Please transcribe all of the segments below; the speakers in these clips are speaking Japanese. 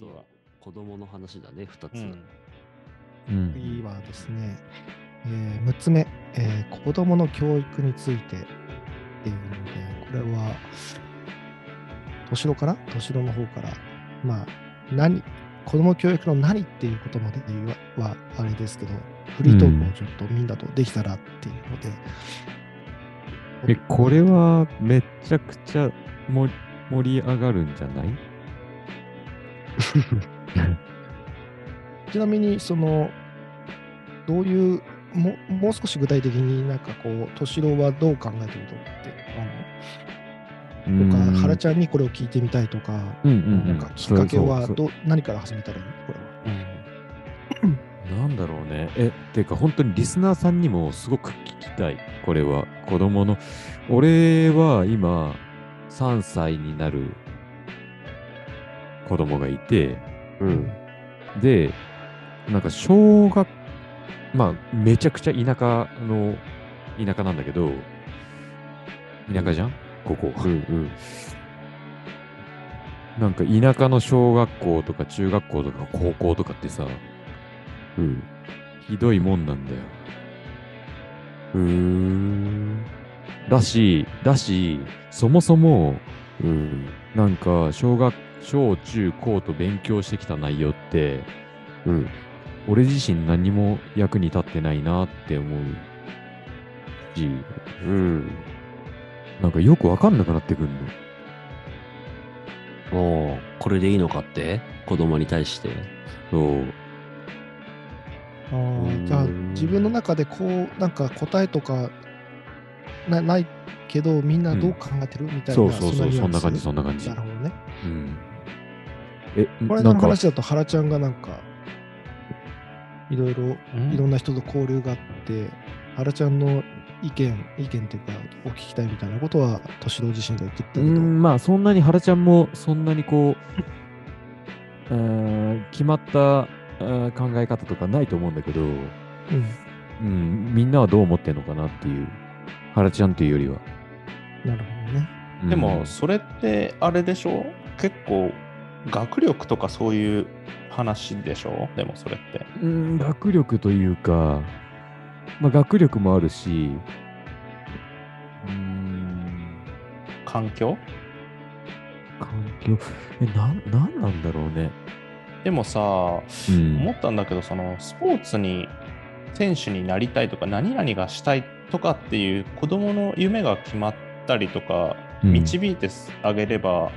と子供の話だね、2つ。うん。うん。次はですね、え6つ目、えー子供の教育についてっていうので、これは、敏郎かな？敏郎の方から、まあ、何、子供教育の何っていうことまで言うはあれですけど、フリートークをちょっとみんなとできたらっていうので、え、これはめちゃくちゃも盛り上がるんじゃない？ちなみに、その、どういう、ももう少し具体的になんかこう、敏郎はどう考えてると思って、あの、とか、原ちゃんにこれを聞いてみたいとか、うんうんうん。なんかきっかけはどう何から始めたらいい？これは。なんだろうね。え、てか本当にリスナーさんにもすごく聞きたい。これは。子供の。俺は今、3歳になる子供がいて、うん。で、なんか小学、まあ、めちゃくちゃ田舎の、田舎なんだけど、田舎じゃん？ここ。うんうん。なんか田舎の小学校とか中学校とか高校とかってさ、うん。ひどいもんなんだよ。うーん。だし、だし、そもそも、うん。なんか、小学、小中高と勉強してきた内容って、うん。俺自身何も役に立ってないなって思うし、うん。なんかよくわかんなくなってくんの。おーこれでいいのかって？子供に対して。そう。あじゃあ自分の中でこうなんか答えとかなないけどみんなどう考えてる、みたいなそうそうそう、そんな感じ、そんな感じな。るほどね。うん。え、これの話だと原ちゃんがなんかいろいろうん。いろんな人と交流があって原ちゃんの意見意見っていうかお聞きたいみたいなことは敏郎自身が言ってたけど、うん、まあ、そんなに原ちゃんも、そんなにこう、う 決まった考え方とかないと思うんだけど、うん。うん、みんなはどう思ってんのかなっていう、原ちゃんっていうよりは。なるほどね。うん。でも、それってあれでしょ？結構、学力とかそういう話でしょ？でもそれって。うん、学力というか、まあ、学力もあるし、うーん、環境？環境、え、なん、なんなんだろうね。でもさ、うん。思ったんだけど、そのスポーツに選手になりたいとか、何々がしたいとかっていう子供の夢が決まったりとか、うん。導いてあげれば、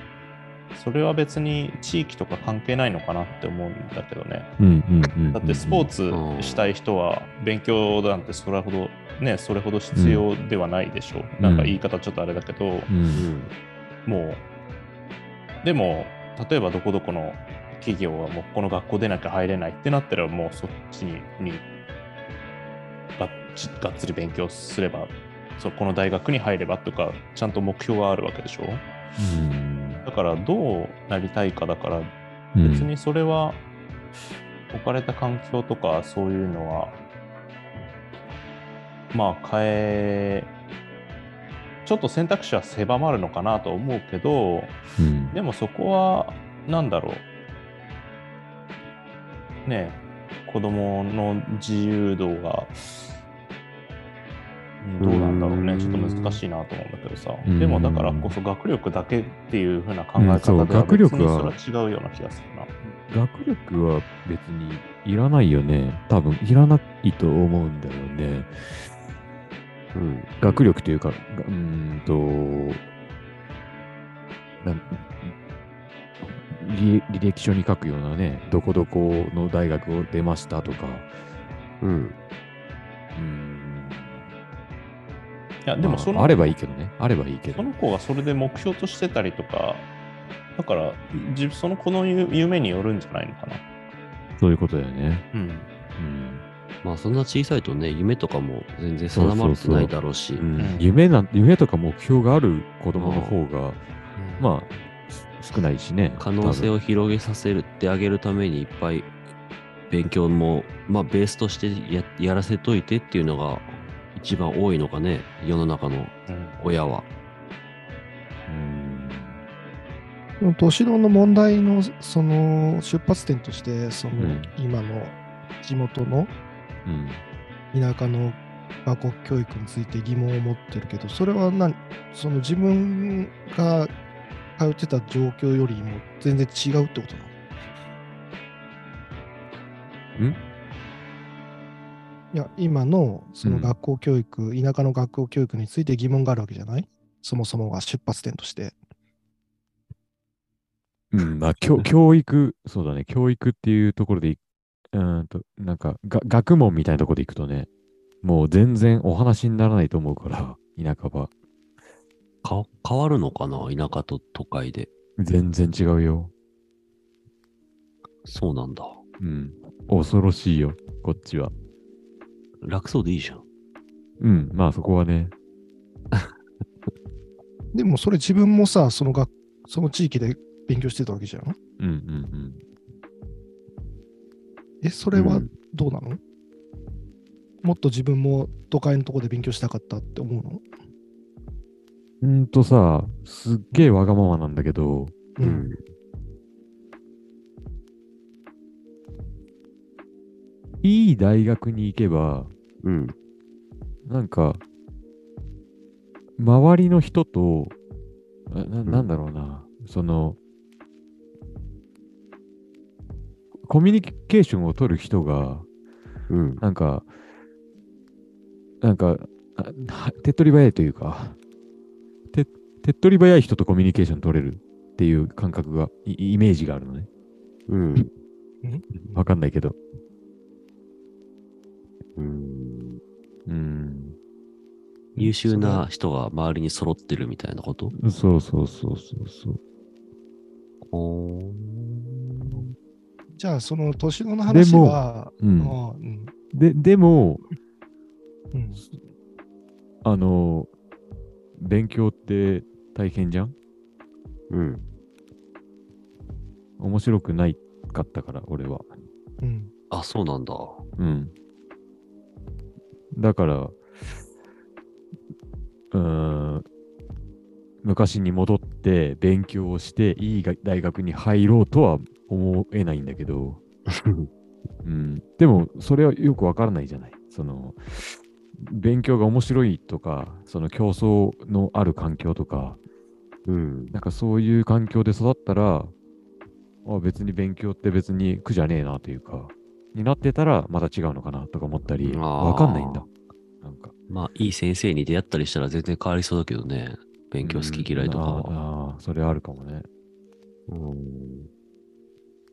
それは別に地域とか関係ないのかなって思うんだけどね。うんうんうんうんだってスポーツしたい人は勉強なんてそれほど、ね、それほど必要ではないでしょう。なんか言い方ちょっとあれだけど、うんうん。もう、でも、例えばどこどこの企業はもうこの学校出なきゃ入れないってなったら、もうそっちににがっちがっつり勉強すれば、そこの大学に入ればとか、ちゃんと目標があるわけでしょ。うんだから、どうなりたいかだから、うん。別にそれは、置かれた環境とかそういうのは、まあ変え、ちょっと選択肢は狭まるのかなと思うけど、うん。でもそこは、なんだろう。ねえ子供の自由度が、うんどう。なね。うんちょっと難しいなと思うんだけどさ。うんでもだからこそ学力だけっていう風な考え方では学別に力はそれは違うような気がするな。学力は別にいらないよね。多分いらないと思うんだよね。うん。学力というか、がうーんと、なん履履歴書に書くようなね、どこどこの大学を出ましたとか、うん。うーん、いや、でもその、まあ、あればいいけどね。あればいいけどそ。の子がそれで目標としてたりとか、だから、自その子のゆ夢によるんじゃないのかな。そういうことだよね。うん。うん。まあそんな小さいとね、夢とかも全然定まってないだろうし。うんうん夢な夢とか目標がある子供の方が、まあ、す少ないしね。可能性を広げさせてあげるためにいっぱい勉強も、まあ、ベースとしてややらせといてっていうのが一番多いのかね、世の中のうん。親は。うん。年野の問題のその出発点として、そのうん。今の地元のうん。田舎の学校教育について疑問を持ってるけど、それは何その自分が通ってた状況よりも全然違うってことなの？ん？いや、今のそのうん学校教育、田舎の学校教育について疑問があるわけじゃない？そもそもが出発点として。うん、まあ、教教育、そうだね、教育っていうところでい、うーんと、なんか、が学問みたいなところでいくとね、もう全然お話にならないと思うから、田舎は。か変わるのかな？田舎と都会で。全然違うよ。そうなんだ。うん。恐ろしいよ、こっちは。楽そうでいいじゃん。うん、まあそこはね。でもそれ自分もさ、その学その地域で勉強してたわけじゃん？うんうんえ、それはうんどうなの、もっと自分も都会のとこで勉強したかったって思うの？うん。うんとさ、すっげえわがままなんだけど、う。ん。いい大学に行けば、うん。なんか、周りの人と、なななんだろうな、その、コミュニケーションを取る人が、うん。なんか、なんか、手っ取り早いというか、手手っ取り早い人とコミュニケーション取れるっていう感覚が、イイメージがあるのね。うん。わかんないけど。うん。うん。優秀な人が周りに揃ってるみたいなこと？そうそうそうそうそう。おーじゃあ、その年の話でもは、うんああうんで、でも、うんあの、勉強って大変じゃん？うん。面白くないかったから、俺は。うんあ、そうなんだ。うん。だから、うーん、昔に戻って勉強をしていいが大学に入ろうとは思えないんだけど、うん、でもそれはよくわからないじゃない。その、勉強が面白いとか、その競争のある環境とか、うん。なんかそういう環境で育ったら、あ別に勉強って別に苦じゃねえなというか、になってたらまた違うのかなとか思ったり、わかんないんだ。なんか。まあ、いい先生に出会ったりしたら全然変わりそうだけどね。勉強好き嫌いとかあーあー、それあるかもね。うん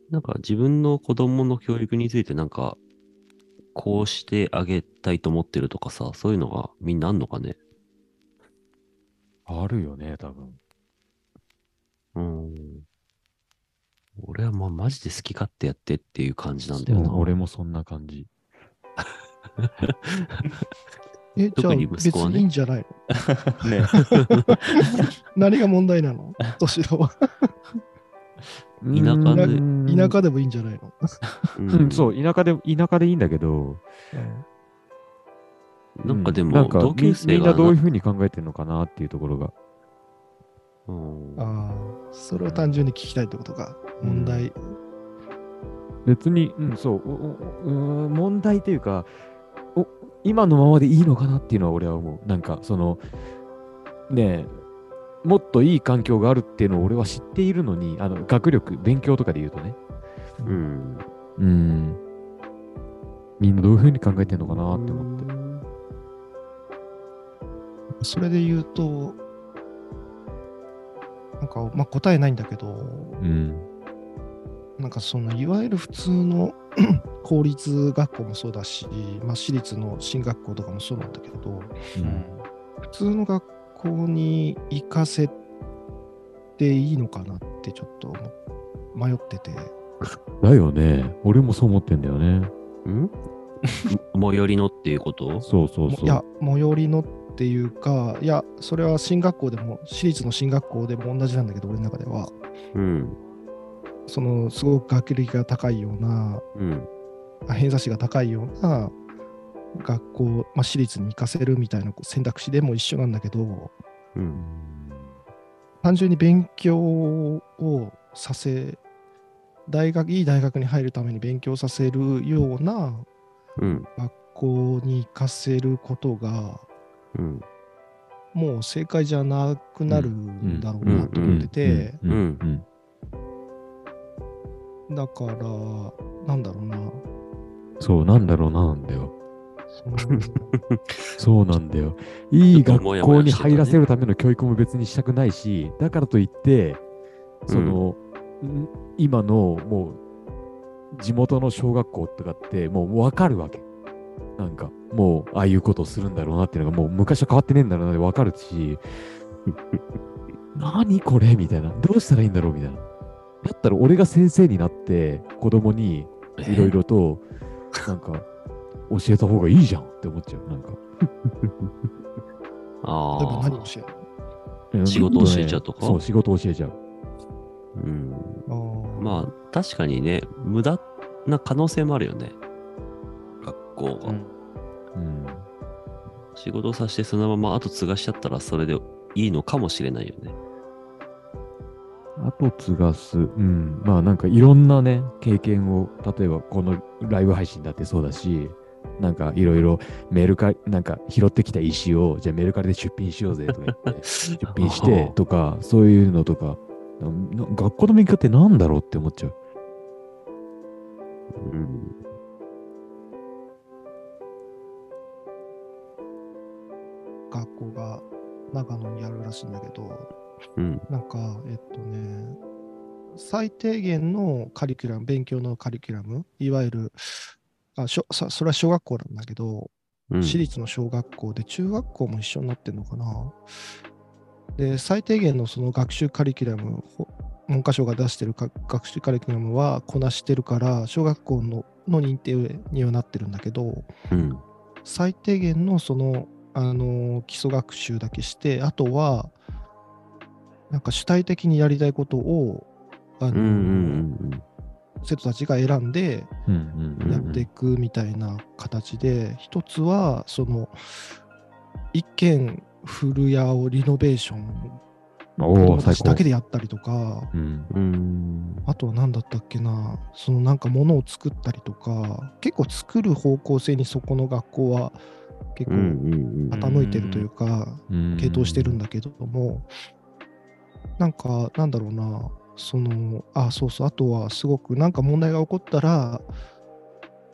なんか自分の子供の教育についてなんか、こうしてあげたいと思ってるとかさ、そういうのがみんなあんのかね？あるよね、多分。うん。まあマジで好き勝手やってっていう感じなんだよな。俺もそんな感じ。え、じゃあ特に別息子はね。にいいんじゃない？の ね。何が問題なの？年のは。田舎で。うん。田舎でもいいんじゃないの、ううん、そう、田舎で、田舎でいいんだけど、なんかでも、うん。なんか同級生がみみんなどういうふうに考えてるのかなっていうところが。うんああ、それを単純に聞きたいってことか。問題。別に、うん、そう、うん問題というかお、今のままでいいのかなっていうのは俺は思う。なんか、その、ねえ、もっといい環境があるっていうのを俺は知っているのに、あの、学力、勉強とかで言うとね。うん。うん。みんなどういうふうに考えてるのかなって思って。それで言うと、なんか、まあ、答えないんだけど、うん。なんかそのいわゆる普通の 公立学校もそうだし、まあ、私立の進学校とかもそうなんだけど、うん普通の学校に行かせていいのかなってちょっと思迷ってて、だよね。俺もそう思ってんだよね。ん？最寄りのっていうこと？そうそうそう。いや、最寄りのっていうか、いや、それは進学校でも、私立の進学校でも同じなんだけど、俺の中では、うん。そのすごく学歴が高いような、うん。あ偏差値が高いような学校、まあ、私立に行かせるみたいな選択肢でも一緒なんだけど、うん。単純に勉強をさせ、大学、いい大学に入るために勉強させるようなうん。学校に行かせることが、うん。もう正解じゃなくなるん。だろうなと思ってて、だから、なん。だろうな、そう、なん。だろうな、なん。だよ。そうなん。だよ。いい学校に入らせるための教育も別にしたくないし、だからといって、その、ん。今のもう地元の小学校とかってもう分かるわけ。なんかもうああいうことをするんだろうなっていうのがもう昔は変わってねえんだろうなって分かるし、何これみたいな。どうしたらいいんだろうみたいな。だったら俺が先生になって子供にいろいろとなんか教えた方がいいじゃんって思っちゃう。なんか。ああ。何をしようん仕事教えちゃうとか？そう、仕事教えちゃう。うん。まあ、確かにね、無駄な可能性もあるよね。が。うんうん。仕事させてそのまま後継がしちゃったらそれでいいのかもしれないよね。後継がす。うん。まあなんかいろんなね、経験を、例えばこのライブ配信だってそうだし、なんかいろいろメルカリ、なんか拾ってきた石を、じゃあメルカリで出品しようぜとか言って、出品してとか、そういうのとか、な学校の勉強ってなんだろうって思っちゃう。うん。学校が長野にあるらしいんだけど、うん。なんか、えっとね、最低限のカリキュラム、勉強のカリキュラム、いわゆる、あしょさそれは小学校なんだけど、うん。私立の小学校で中学校も一緒になってんのかな。で、最低限のその学習カリキュラム、ほ文科省が出してるか学習カリキュラムはこなしてるから、小学校のの認定にはなってるんだけど、うん。最低限のその、あの基礎学習だけして、あとは、なんか主体的にやりたいことを、あのうん。うん。生徒たちが選んでやっていくみたいな形で、一つは、その、一軒古屋をリノベーション、子おお、供た最高ちだけでやったりとか。あとは何だったっけな、そのなんか物を作ったりとか、結構作る方向性にそこの学校は結構ん。傾いてるというか、系統してるんだけども、なんか、なんだろうな、その、あ、そうそう、あとはすごくなんか問題が起こったら、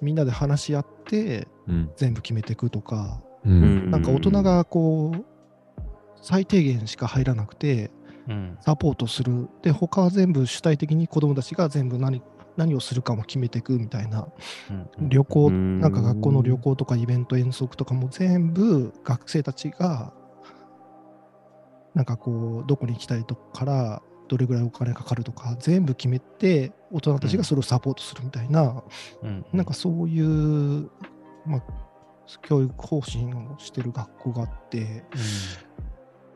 みんなで話し合ってうん。全部決めていくとか、うん。なんか大人がこう、最低限しか入らなくて、うんサポートする。で、他は全部主体的に子供たちが全部何何をするかも決めていくみたいな。うん。旅行、うん。なんか学校の旅行とかイベント遠足とかも全部学生たちが、なんかこう、どこに行きたいとかから、どれぐらいお金かかるとか、全部決めて、大人たちがそれをサポートするみたいな、うん。なんかそういう、まあ、教育方針をしてる学校があって、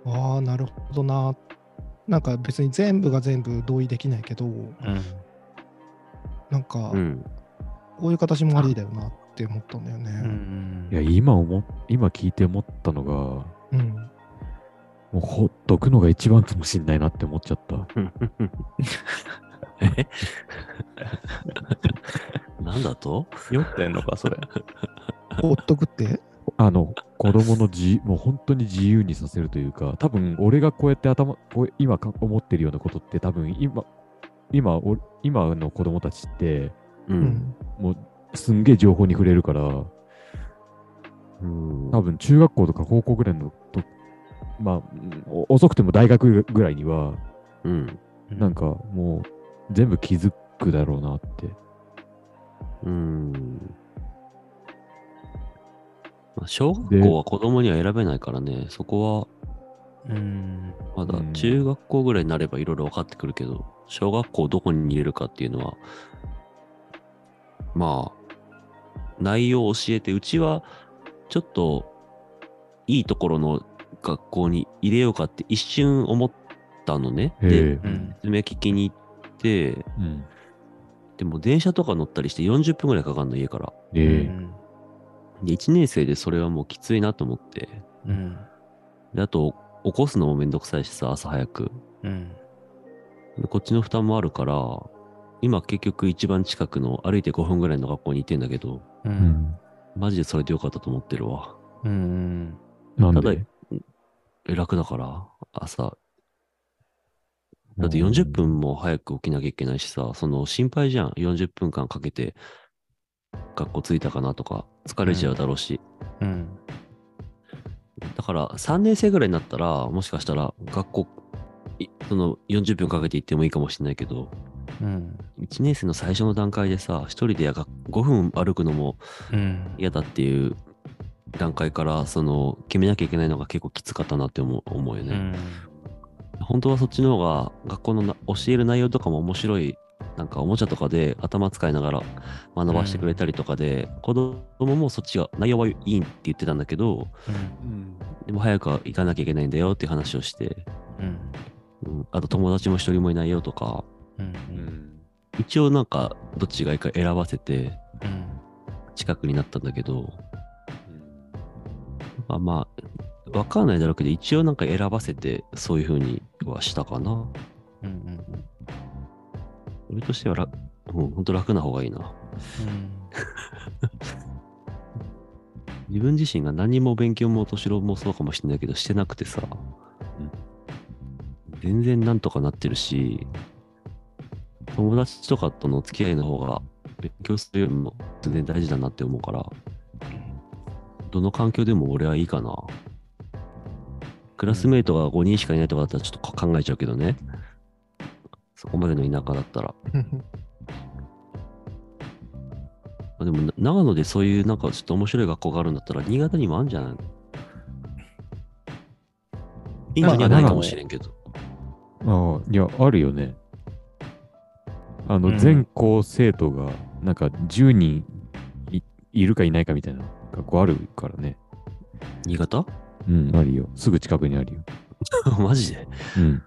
ああ、なるほどな。なんか別に全部が全部同意できないけど、うんなんかう、ん。こういう形もありだよなって思ったんだよね。んいや、今思っ、今聞いて思ったのが、うん。もうほっとくのが一番かもしんないなって思っちゃった。え？なんだと？酔ってんのか、それ？ほっとくって？あの、子供の自、もう本当に自由にさせるというか、多分俺がこうやって頭、こう今か思ってるようなことって多分今、今、お今の子供たちって、う。うんん。もうすんげえ情報に触れるから、うん。多分中学校とか高校ぐらいのと、まあ、遅くても大学ぐらいには、うん。なんかもう全部気づくだろうなって。うん。まあ小学校は子供には選べないからね、そこうん。はまだうん中学校ぐらいになればいろいろ分かってくるけど、小学校どこに入れるかっていうのは、まあ、内容を教えて、うちはちょっといいところの学校に入れようかって一瞬思ったのね。で、うん説明聞きに行って、うん。でも電車とか乗ったりして40分ぐらいかかるの、家から。ええで、1年生でそれはもうきついなと思って。うん。で、あと、起こすのもめんどくさいしさ、朝早く。うん。でこっちの負担もあるから、今結局一番近くの歩いて5分ぐらいの学校に行ってんだけど、う。うんん。マジでそれでよかったと思ってるわ。うん。ただ楽だから、朝。だって40分も早く起きなきゃいけないしさ、その心配じゃん。40分間かけて学校着いたかなとか、疲れちゃうだろうし。うん。だから3年生ぐらいになったら、もしかしたら学校、いその40分かけて行ってもいいかもしれないけど、うん。1年生の最初の段階でさ、1人でやが5分歩くのもうん。嫌だっていう段階から、その決めなきゃいけないのが結構きつかったなって思う思うよね。うん。本当はそっちの方が学校のな教える内容とかも面白い、なんかおもちゃとかで頭使いながら学ばしてくれたりとかで、子供もそっちが内容はいいって言ってたんだけど、うん。でも早く行かなきゃいけないんだよっていう話をして、うん。うん、あと友達も一人もいないよとか、うん。うん。一応なんかどっちがいいか選ばせてうん。近くになったんだけど、まあまあ、わかんないだろうけど、一応なんか選ばせてそういう風にはしたかな。うん。うん。俺としては楽、うん、ほんと楽な方がいいな。自分自身が何も勉強も年郎もそうかもしれないけど、してなくてさ、全然なんとかなってるし、友達とかとの付き合いの方が勉強するよりも全然大事だなって思うから、どの環境でも俺はいいかな。クラスメイトが5人しかいないとかだったらちょっと考えちゃうけどね。そこまでの田舎だったら。あでもな長野でそういうなんかちょっと面白い学校があるんだったら新潟にもあるんじゃないの？近所にはないかもしれんけど。ああ、いや、あるよね。あの、うん全校生徒が、なんか10人いいるかいないかみたいな学校あるからね。新潟？うん、あるよ。すぐ近くにあるよ。マジで？うん。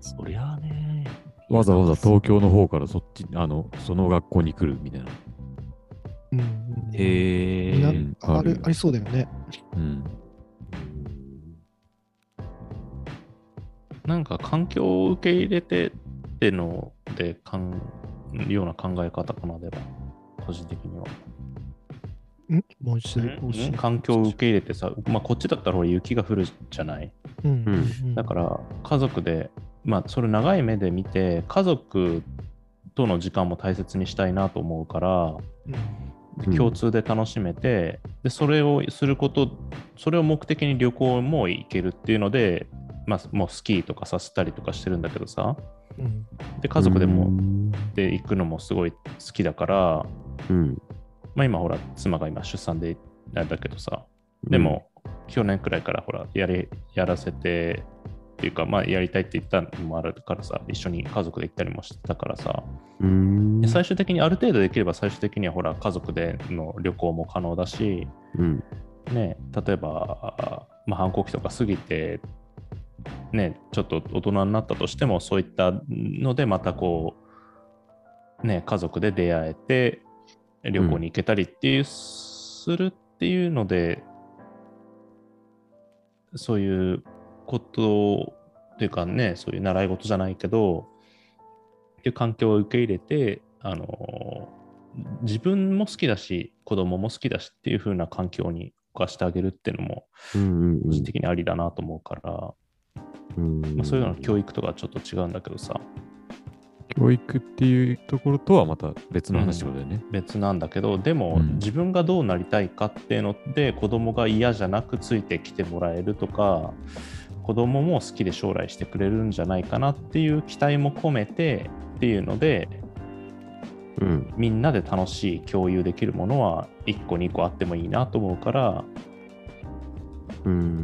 そりゃあね。わざわざ東京の方からそっち、あの、その学校に来るみたいな。うんへえ。あるありそうだよね。うん。なんか環境を受け入れてってのでかんような考え方かなでは個人的には。ん？もう一度環境を受け入れてさ、まあ、こっちだったらほら雪が降るじゃない？うん。うん。だから家族で、まあそれ長い目で見て家族との時間も大切にしたいなと思うから、うんうん。共通で楽しめて、でそれをすることそれを目的に旅行も行けるっていうので、まあ、もうスキーとかさせたりとかしてるんだけどさうんで家族でうもんで行くのもすごい好きだから、うん。まあ、今ほら妻が今出産であれだけどさでも、去年くらいからほらやりやらせてっていうかまあやりたいって言ったのもあるからさ一緒に家族で行ったりもしてたからさ、うん。で最終的にある程度できれば最終的にはほら家族での旅行も可能だしうん。ね、例えば、まあ、反抗期とか過ぎて、ね、ちょっと大人になったとしても、そういったので、またこう、ね、家族で出会えて、旅行に行けたりっていう、するっていうので、そういうことっていうかね、そういう習い事じゃないけど、っていう環境を受け入れて、あの自分も好きだし、子供も好きだしっていう風な環境に置かしてあげるっていうのも、うんうん個人的にありだなと思うから、うん。まあ、そういうのの教育とかちょっと違うんだけどさ、教育っていうところとはまた別の話ってことだよね。別なんだけど、でもうん自分がどうなりたいかっていうので、子供が嫌じゃなくついてきてもらえるとか、子供も好きで将来してくれるんじゃないかなっていう期待も込めてっていうので、うん。みんなで楽しい共有できるものは1個2個あってもいいなと思うから、うん。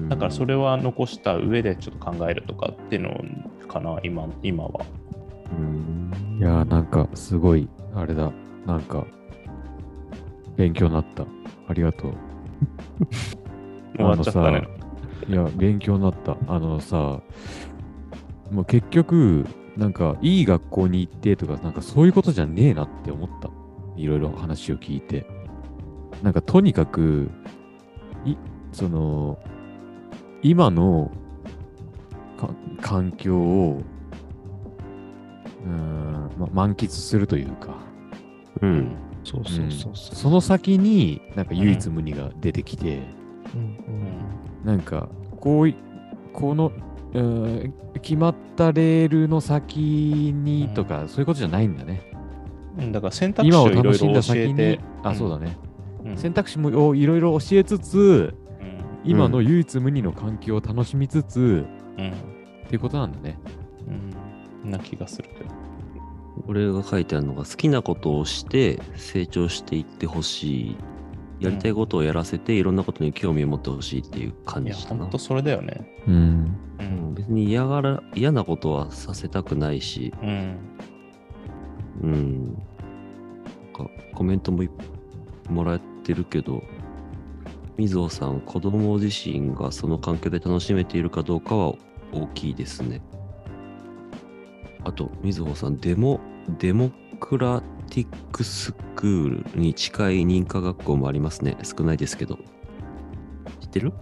だからそれは残した上でちょっと考えるとかっていうのかな、今今は。うん。いやーなんかすごい、あれだ。なんか、勉強になった。ありがとう。終わっちゃったね。いや、勉強になった。あのさ、もう結局、なんか、いい学校に行ってとか、なんかそういうことじゃねえなって思った。いろいろ話を聞いて。なんか、とにかく、い、その、今のか環境を、うーん、ま、満喫するというか、うん。そうそうそうそう。その先になんか唯一無二が出てきて、うんうんなんかこういこの、うーん決まったレールの先にとか、そういうことじゃないんだね。うんだから選択肢今ををいろいろ楽しんだ教先にえて、、あ、そうだね。うん選択肢もをいろいろ教えつつ、うん今の唯一無二の環境を楽しみつつ、うんっていうことなんだね。うんな気がするけど。俺が書いてあるのが好きなことをして成長していってほしい。やりたいことをやらせていろんなことに興味を持ってほしいっていう感いや、じだなほんと。それだよね。うん。ううんん。別に嫌がら嫌なことはさせたくないし、うん。うん。なんかコメントもいもらってるけど、みずほさん、子供自身がその環境で楽しめているかどうかは大きいですね。あと、みずほさん、デモ、デモクラティックスクールに近い認可学校もありますね。少ないですけど。知ってる？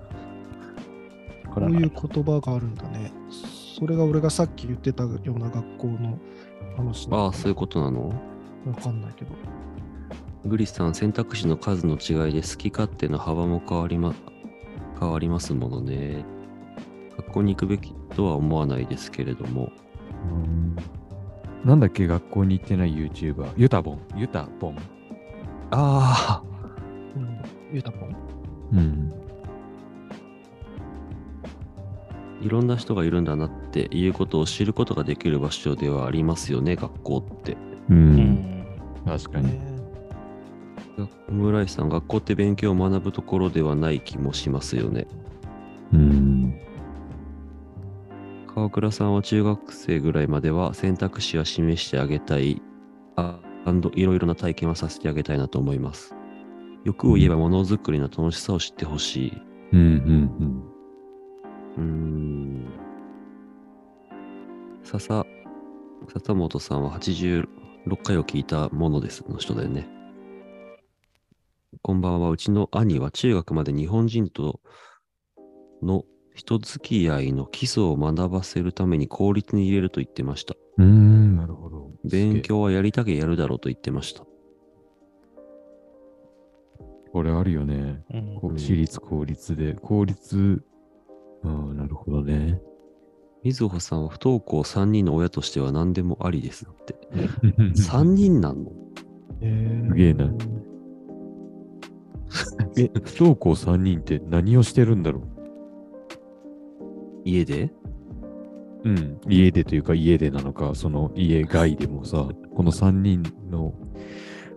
こういう言葉があるんだね。それが俺がさっき言ってたような学校の話ああ、そういうことなの？わかんないけど。グリスさん、選択肢の数の違いで好き勝手の幅も変わりま、変わりますものね。学校に行くべきとは思わないですけれども。なんだっけ、学校に行ってない YouTuber。ユタボン。ユタボン。ああ、うん。ゆうたぽんうん。いろんな人がいるんだなっていうことを知ることができる場所ではありますよね、学校って。う。うんん。確かに。ねオムライスさん、学校って勉強を学ぶところではない気もしますよね。うん。川倉さんは中学生ぐらいまでは選択肢は示してあげたい、あいろいろな体験はさせてあげたいなと思います。欲を言えばものづくりの楽しさを知ってほしい。うんうんうーん。笹、笹本さんは86回を聞いたものですの人だよね。こんばんは。うちの兄は中学まで日本人との人付き合いの基礎を学ばせるために公立に入れると言ってました。うん。なるほど。勉強はやりたけやるだろうと言ってました。これあるよね。うん私立、公立で。公立、ああ、なるほどね。みずほさんは不登校3人の親としては何でもありですって。3人なんの？えすげえな え、不登校3人って何をしてるんだろ家で？ううん。家でというか家でなのか、その家外でもさ、この3人の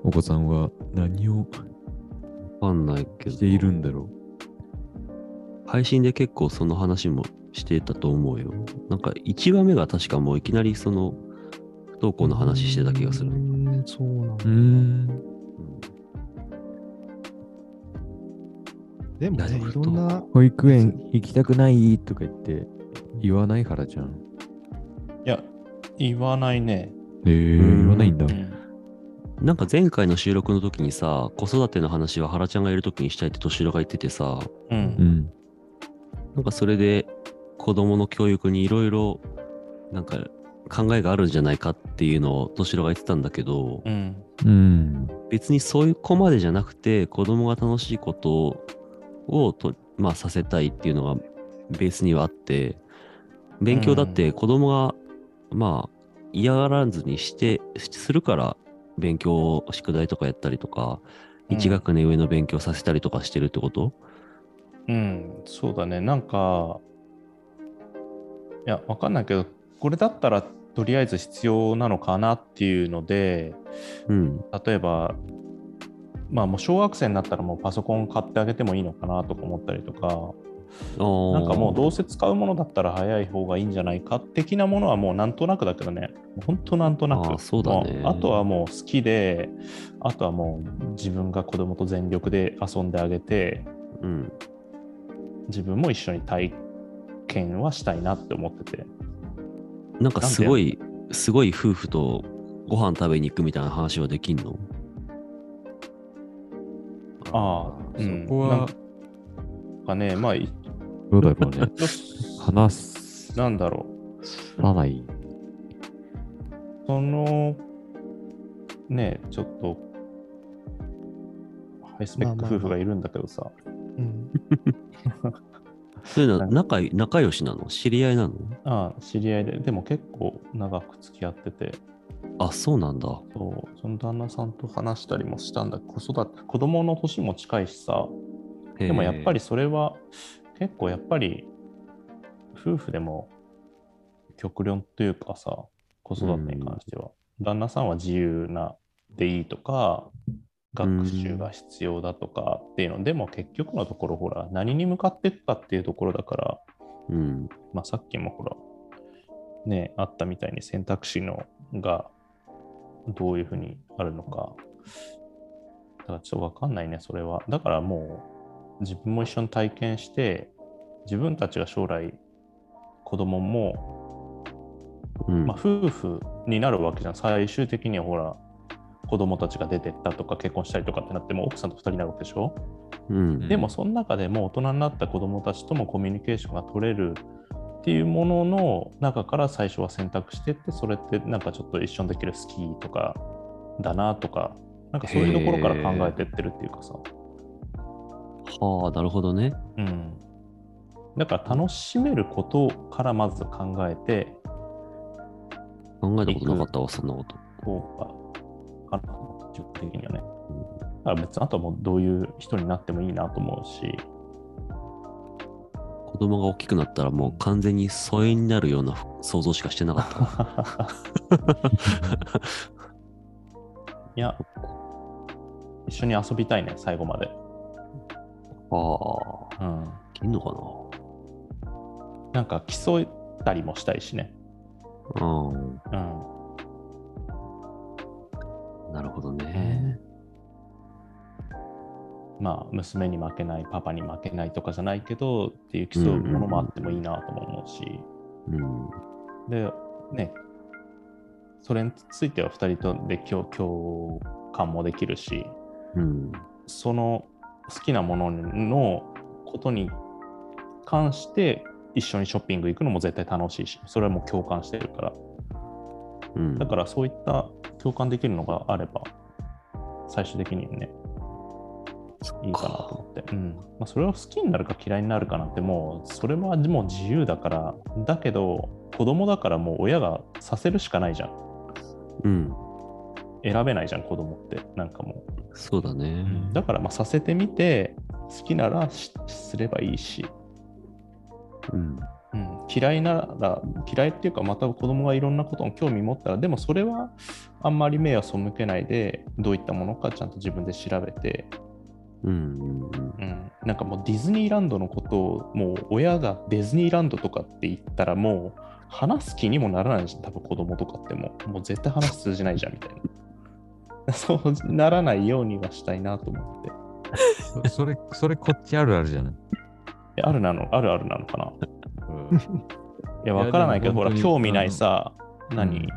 お子さんは何をわかんないけど。しているんだろ配信で結構その話もしてたと思うよ。なんか1話目が確かもういきなりその不登校の話してた気がする。うーんそうなんだでもね、いろんな、保育園行きたくないとか言って言わないからじゃん。いや、言わないね。えー、うん言わないんだう。ん。なんか前回の収録の時にさ、子育ての話は原ちゃんがいる時にしたいって敏郎が言っててさ、う。うんん。なんかそれで子供の教育にいろいろなんか考えがあるんじゃないかっていうのを敏郎が言ってたんだけど、うん。うん。別にそういう子までじゃなくて子供が楽しいことをと、まあ、させたいっていうのがベースにはあって勉強だって子供が、まあ嫌がらずにしてするから勉強宿題とかやったりとかうん1学年上の勉強させたりとかしてるってこと、うん、そうだね。なんか、いや、わかんないけど、これだったらとりあえず必要なのかなっていうので、うん、例えば、まあもう小学生になったらもうパソコン買ってあげてもいいのかなとか思ったりとか、ななんかもうどうせ使うものだったら早い方がいいんじゃないか的なものはもうなんとなくだけどね、本当なんとなく。あーそうだね。もあとはもう好きで、あとはもう自分が子供と全力で遊んであげて、うん、自分も一緒に体験はしたいなって思ってて。なんかすごいすごい夫婦とご飯食べに行くみたいな話はできんの？ああ、うん。そこは。なんかね、まあ、いどうだろうね。話す。なんだろさない。う。その、ねちょっと、ハイスペック夫婦がいるんだけどさ、うん。そういうの仲い仲良しなの？知り合いなの？ああ知り合いで、でも結構長く付き合ってて、あ、そうなんだ。そう。その旦那さんと話したりもしたんだ。子育て、子供の年も近いしさ、でもやっぱり。りそれは結構やっぱり夫婦でも極論というかさ子育てに関しては、旦那さんは自由なでいいとか学習が必要だとかっていうの、でも結局のところほら何に向かっていくかっていうところだから、うん。まあ、さっきもほらねあったみたいに選択肢のがどういうふうにあるのかだからちょっとわかんないねそれはだからもう自分も一緒に体験して自分たちが将来子供も、うん。まあ、夫婦になるわけじゃん最終的にはほら子供たちが出てったとか結婚したりとかってなっても奥さんと2人になるわけでしょ、うん。でもその中でも大人になった子どもたちともコミュニケーションが取れるっていうものの中から最初は選択してってそれってなんかちょっと一緒にできるスキーとかだなとかなんかそういうところから考えてってるっていうかさ、はあ、なるほどね。うん、だから楽しめることからまず考えて考えたことなかったわ、そんなこと。こうか。かな。自分的にはね。だから別にあとはもうどういう人になってもいいなと思うし子供が大きくなったらもう完全に疎遠になるような想像しかしてなかったわ。いや、一緒に遊びたいね、最後まで。ああ、うん。いけんのかな？んか競ったりもしたいしね。なうん。うん。なるほどね。まあ、娘に負けない、パパに負けないとかじゃないけど、っていう競うものもあってもいいなとも思うし。うん。で、ね、それについては2人とで共共感もできるし、うん。その好きなもののことに関して一緒にショッピング行くのも絶対楽しいし、それはもう共感してるから。うん。だからそういった共感できるのがあれば、最終的にね、いいかなと思って。うんまあ、それを好きになるか嫌いになるかなんてもう、それはもう自由だから、だけど、子供だからもう親がさせるしかないじゃん。うん。選べないじゃん、子供って。なんかもそうだね。う。だからまあさせてみて、好きならしすればいいし、うん。うん、嫌いなら、嫌いっていうか、また子供がいろんなことに興味持ったら、でもそれはあんまり目を背けないで、どういったものかちゃんと自分で調べて、うん。うん。うん、なんかもうディズニーランドのことを、もう親がディズニーランドとかって言ったら、もう話す気にもならないじゃん、多分子供とかってもう、もう絶対話通じないじゃんみたいな。そうならないようにはしたいなと思って。そ それ、それこっちあるあるじゃない？えあるなの、あるあるなのかな？うん いや、わからないけど、ほら、興味ないさ、うん何、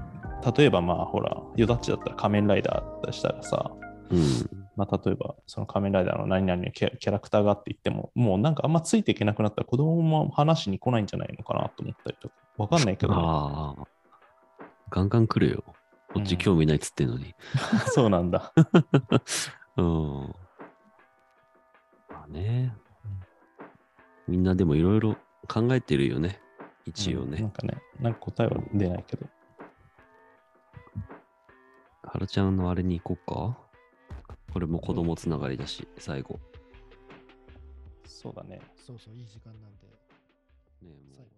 例えばまあ、ほら、ヨダッチだったら仮面ライダーだしたらさ、うん。まあ、例えば、その仮面ライダーの何々のキャラクターがあって言っても、もうなんかあんまついていけなくなったら子供も話しに来ないんじゃないのかなと思ったりとか、わかんないけど、ああ。ガンガン来るよ。こっち興味ないっつってんのに。そうなんだ。うん。まあね。みんなでもいろいろ考えてるよね。一応ね。うんなんかね、なんか答えは出ないけど。はるちゃんのあれに行こうか？これも子供つながりだし、最後。そうだね。そうそう、いい時間なんで。ねえ、もう。